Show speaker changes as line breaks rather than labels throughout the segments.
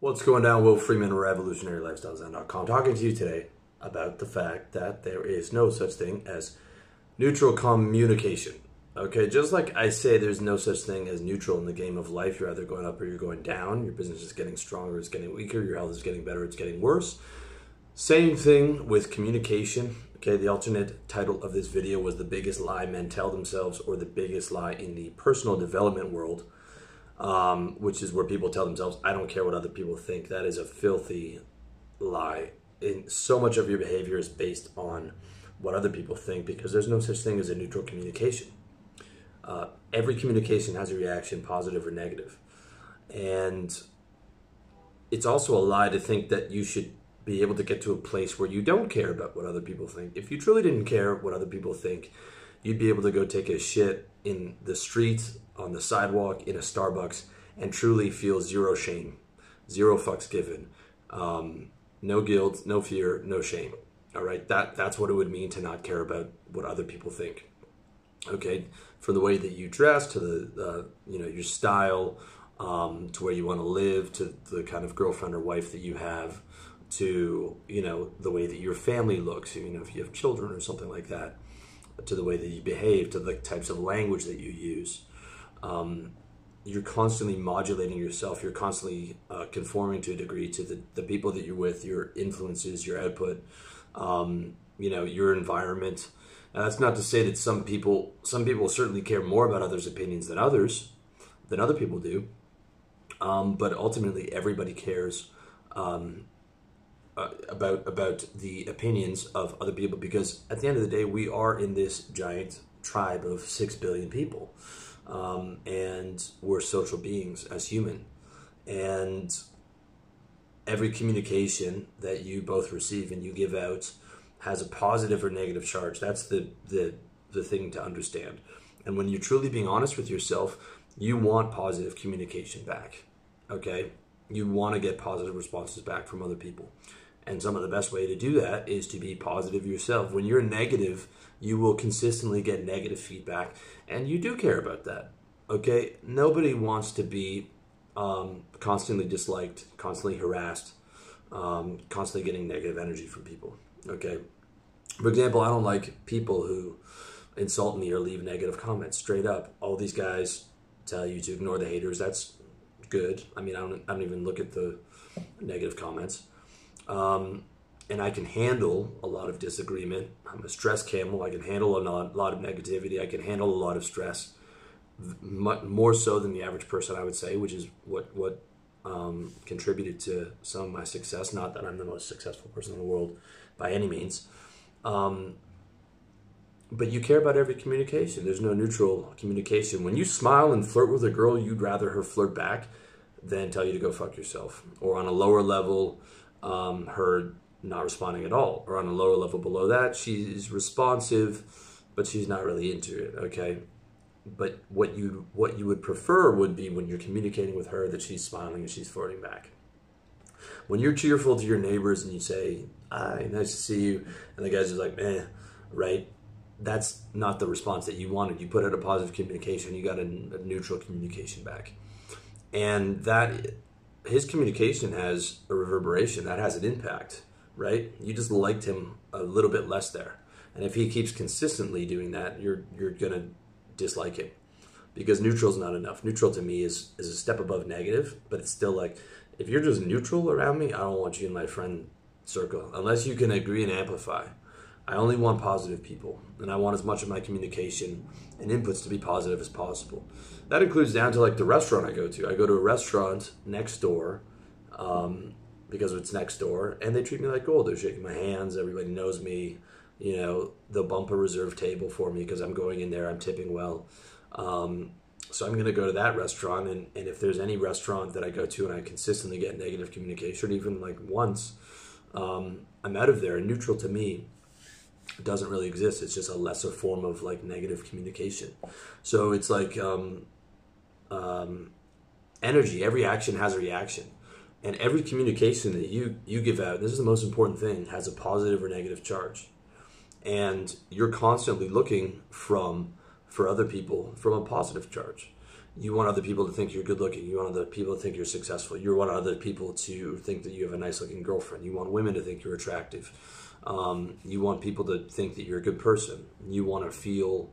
What's going down? Will Freeman, RevolutionaryLifestyles.com, talking to you today about the fact that there is no such thing as neutral communication. Okay, just like I say, there's no such thing as neutral in the game of life. You're either going up or you're going down. Your business is getting stronger, it's getting weaker. Your health is getting better, it's getting worse. Same thing with communication. Okay, the alternate title of this video was The Biggest Lie Men Tell Themselves, or The Biggest Lie in the Personal Development World um, which is where people tell themselves, I don't care what other people think. That is a filthy lie. And so much of your behavior is based on what other people think because there's no such thing as a neutral communication. Uh, every communication has a reaction, positive or negative. And it's also a lie to think that you should be able to get to a place where you don't care about what other people think. If you truly didn't care what other people think, you'd be able to go take a shit in the street, on the sidewalk, in a Starbucks, and truly feel zero shame, zero fucks given, um, no guilt, no fear, no shame. All right, that that's what it would mean to not care about what other people think. Okay, from the way that you dress to the uh, you know your style, um, to where you want to live, to the kind of girlfriend or wife that you have, to you know the way that your family looks. You know if you have children or something like that to the way that you behave, to the types of language that you use. Um, you're constantly modulating yourself. You're constantly uh, conforming to a degree to the, the people that you're with, your influences, your output, um, you know, your environment. That's not to say that some people, some people certainly care more about others' opinions than others, than other people do. Um, but ultimately, everybody cares um, uh, about about the opinions of other people because at the end of the day, we are in this giant tribe of six billion people, um, and we're social beings as human, and every communication that you both receive and you give out has a positive or negative charge. That's the the the thing to understand. And when you're truly being honest with yourself, you want positive communication back. Okay? You want to get positive responses back from other people. And some of the best way to do that is to be positive yourself. When you're negative, you will consistently get negative feedback, and you do care about that. Okay? Nobody wants to be um, constantly disliked, constantly harassed, um, constantly getting negative energy from people. Okay? For example, I don't like people who insult me or leave negative comments straight up. All these guys tell you to ignore the haters. That's good. I mean, I don't, I don't even look at the negative comments. Um, and I can handle a lot of disagreement. I'm a stress camel. I can handle a lot, of negativity. I can handle a lot of stress, more so than the average person, I would say, which is what what um, contributed to some of my success. Not that I'm the most successful person in the world by any means, um, but you care about every communication. There's no neutral communication. When you smile and flirt with a girl, you'd rather her flirt back than tell you to go fuck yourself. Or on a lower level um, her not responding at all. Or on a lower level below that, she's responsive, but she's not really into it. Okay, but what you what you would prefer would be when you're communicating with her that she's smiling and she's flirting back. When you're cheerful to your neighbors and you say, "Hi, nice to see you," and the guy's just like, "Man," right? That's not the response that you wanted. You put out a positive communication. You got a, a neutral communication back, and that his communication has a reverberation that has an impact, right? You just liked him a little bit less there. And if he keeps consistently doing that, you're you're gonna dislike him. Because neutral is not enough. Neutral to me is is a step above negative, but it's still like if you're just neutral around me, I don't want you in my friend circle. Unless you can agree and amplify. I only want positive people, and I want as much of my communication and inputs to be positive as possible. That includes down to like the restaurant I go to. I go to a restaurant next door um, because it's next door, and they treat me like gold. They're shaking my hands. Everybody knows me. You know, they'll bump a reserve table for me because I'm going in there. I'm tipping well. Um, so I'm going to go to that restaurant, and, and if there's any restaurant that I go to and I consistently get negative communication, even like once, um, I'm out of there. And neutral to me doesn't really exist. It's just a lesser form of like negative communication. So it's like um, um, energy. Every action has a reaction, and every communication that you you give out. This is the most important thing. Has a positive or negative charge, and you're constantly looking from for other people from a positive charge. you want other people to think you're good looking. You want other people to think you're successful. You want other people to think that you have a nice looking girlfriend. You want women to think you're attractive. Um, you want people to think that you're a good person. You want to feel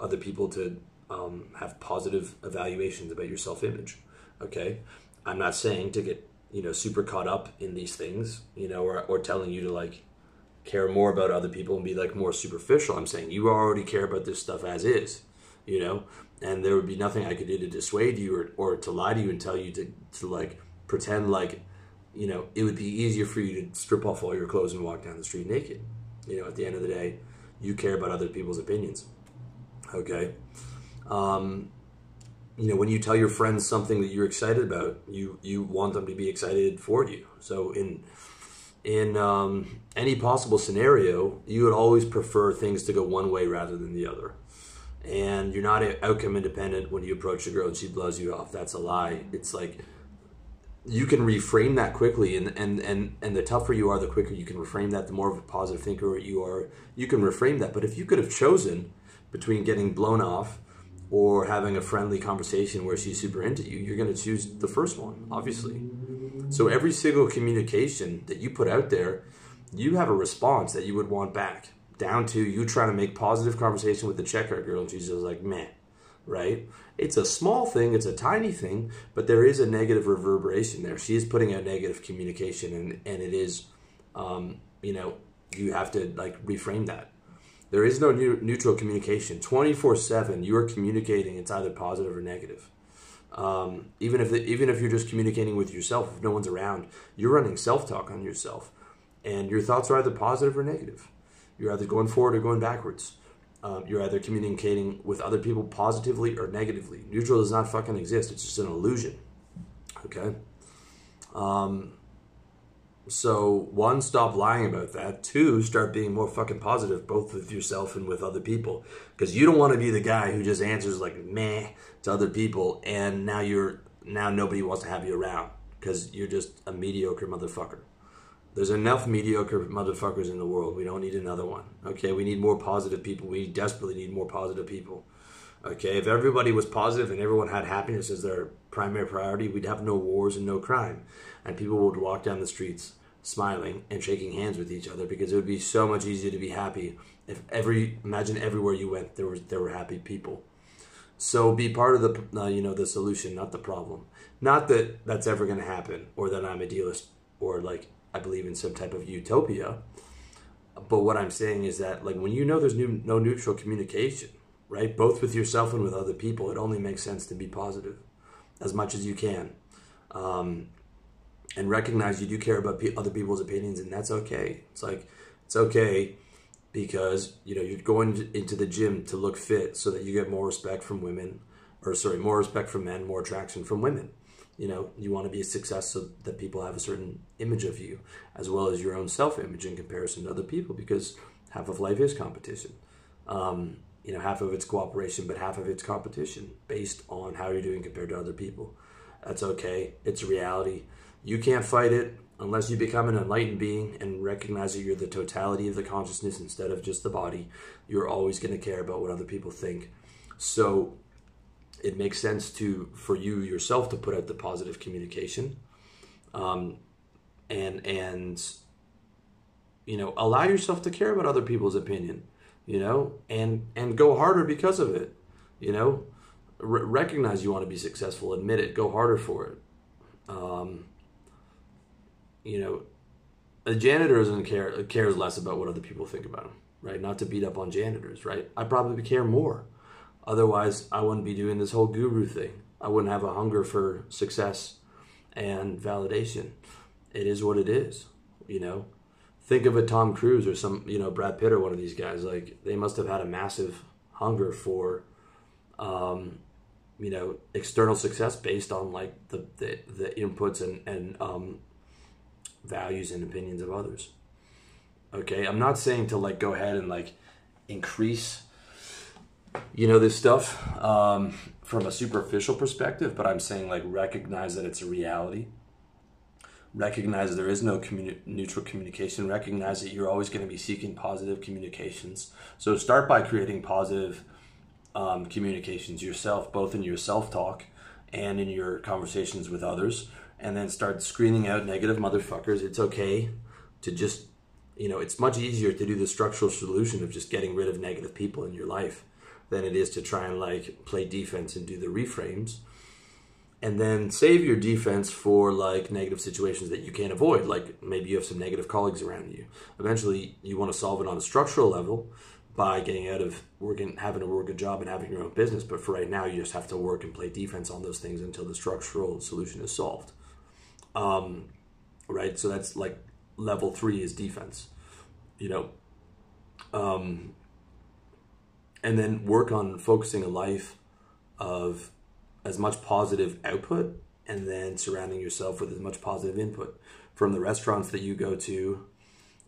other people to um, have positive evaluations about your self image. Okay, I'm not saying to get you know super caught up in these things, you know, or or telling you to like care more about other people and be like more superficial. I'm saying you already care about this stuff as is, you know, and there would be nothing I could do to dissuade you or, or to lie to you and tell you to, to like pretend like, you know, it would be easier for you to strip off all your clothes and walk down the street naked. You know, at the end of the day, you care about other people's opinions. Okay. Um, you know, when you tell your friends something that you're excited about, you you want them to be excited for you. So in in um, any possible scenario, you would always prefer things to go one way rather than the other. And you're not outcome independent when you approach a girl and she blows you off. That's a lie. It's like you can reframe that quickly, and and and and the tougher you are, the quicker you can reframe that. The more of a positive thinker you are, you can reframe that. But if you could have chosen between getting blown off or having a friendly conversation where she's super into you, you're going to choose the first one, obviously. So every single communication that you put out there, you have a response that you would want back. Down to you trying to make positive conversation with the checkout girl, and she's just like, man, right? It's a small thing, it's a tiny thing, but there is a negative reverberation there. She is putting out negative communication, and and it is, um, you know, you have to like reframe that. There is no neutral communication. 24 7, you are communicating, it's either positive or negative. Um, even if the, even if you're just communicating with yourself, if no one's around, you're running self talk on yourself, and your thoughts are either positive or negative. You're either going forward or going backwards. Um, you're either communicating with other people positively or negatively. Neutral does not fucking exist. It's just an illusion. Okay. Um, so one, stop lying about that. Two, start being more fucking positive, both with yourself and with other people, because you don't want to be the guy who just answers like meh to other people, and now you're now nobody wants to have you around because you're just a mediocre motherfucker. There's enough mediocre motherfuckers in the world. We don't need another one. Okay, we need more positive people. We desperately need more positive people. Okay, if everybody was positive and everyone had happiness as their primary priority, we'd have no wars and no crime, and people would walk down the streets smiling and shaking hands with each other because it would be so much easier to be happy if every imagine everywhere you went there was there were happy people. So be part of the uh, you know the solution, not the problem. Not that that's ever going to happen, or that I'm idealist, or like I believe in some type of utopia. But what I'm saying is that like when you know there's new, no neutral communication, right, both with yourself and with other people, it only makes sense to be positive as much as you can. Um, and recognize you do care about other people's opinions, and that's okay. It's like it's okay because you know you're going into the gym to look fit so that you get more respect from women or sorry more respect from men more attraction from women. You know you want to be a success so that people have a certain image of you as well as your own self-image in comparison to other people because half of life is competition. Um, you know half of it's cooperation but half of it's competition based on how you're doing compared to other people that's okay it's reality you can't fight it unless you become an enlightened being and recognize that you're the totality of the consciousness instead of just the body, you're always going to care about what other people think. So it makes sense to for you yourself to put out the positive communication, um, and and you know allow yourself to care about other people's opinion, you know, and and go harder because of it, you know. R- recognize you want to be successful, admit it, go harder for it. Um, you know, a janitor doesn't care cares less about what other people think about him, right? Not to beat up on janitors, right? I probably care more. Otherwise, I wouldn't be doing this whole guru thing. I wouldn't have a hunger for success and validation. It is what it is, you know. Think of a Tom Cruise or some, you know, Brad Pitt or one of these guys. Like they must have had a massive hunger for, um, you know, external success based on like the the, the inputs and and um, values and opinions of others. Okay, I'm not saying to like go ahead and like increase, you know, this stuff um, from a superficial perspective, but I'm saying like recognize that it's a reality. Recognize there is no communi- neutral communication. Recognize that you're always going to be seeking positive communications. So start by creating positive um, communications yourself, both in your self talk and in your conversations with others, and then start screening out negative motherfuckers. It's okay to just, you know, it's much easier to do the structural solution of just getting rid of negative people in your life than it is to try and like play defense and do the reframes and then save your defense for like negative situations that you can't avoid like maybe you have some negative colleagues around you eventually you want to solve it on a structural level by getting out of working having to work a job and having your own business but for right now you just have to work and play defense on those things until the structural solution is solved. Um, right? So that's like level three is defense you know? Um, and then work on focusing a life of as much positive output and then surrounding yourself with as much positive input. From the restaurants that you go to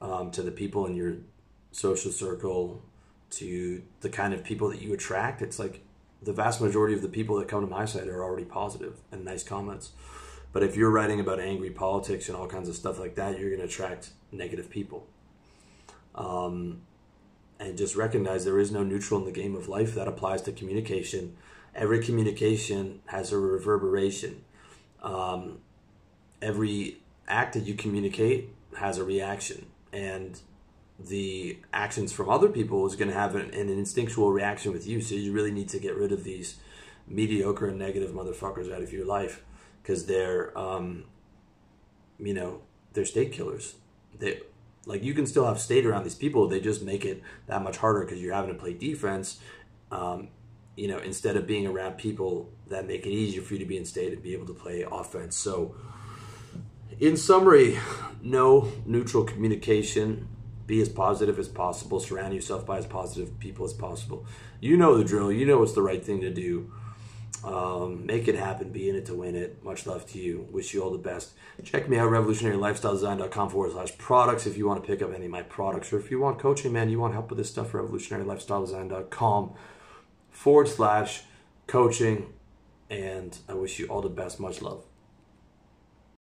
um, to the people in your social circle to the kind of people that you attract it's like the vast majority of the people that come to my site are already positive and nice comments. But if you're writing about angry politics and all kinds of stuff like that you're going to attract negative people. Um, and just recognize there is no neutral in the game of life. That applies to communication. Every communication has a reverberation. Um, every act that you communicate has a reaction, and the actions from other people is going to have an, an, instinctual reaction with you. So you really need to get rid of these mediocre and negative motherfuckers out of your life because they're, um, you know, they're state killers. They like you can still have state around these people. They just make it that much harder because you're having to play defense. Um, you know, instead of being around people that make it easier for you to be in state and be able to play offense. So, in summary, no neutral communication. Be as positive as possible. Surround yourself by as positive people as possible. You know the drill. You know what's the right thing to do. Um, make it happen. Be in it to win it. Much love to you. Wish you all the best. Check me out, revolutionarylifestyledesign.com forward slash products if you want to pick up any of my products. Or if you want coaching, man, you want help with this stuff, revolutionarylifestyledesign.com forward slash coaching. And I wish you all the best. Much love.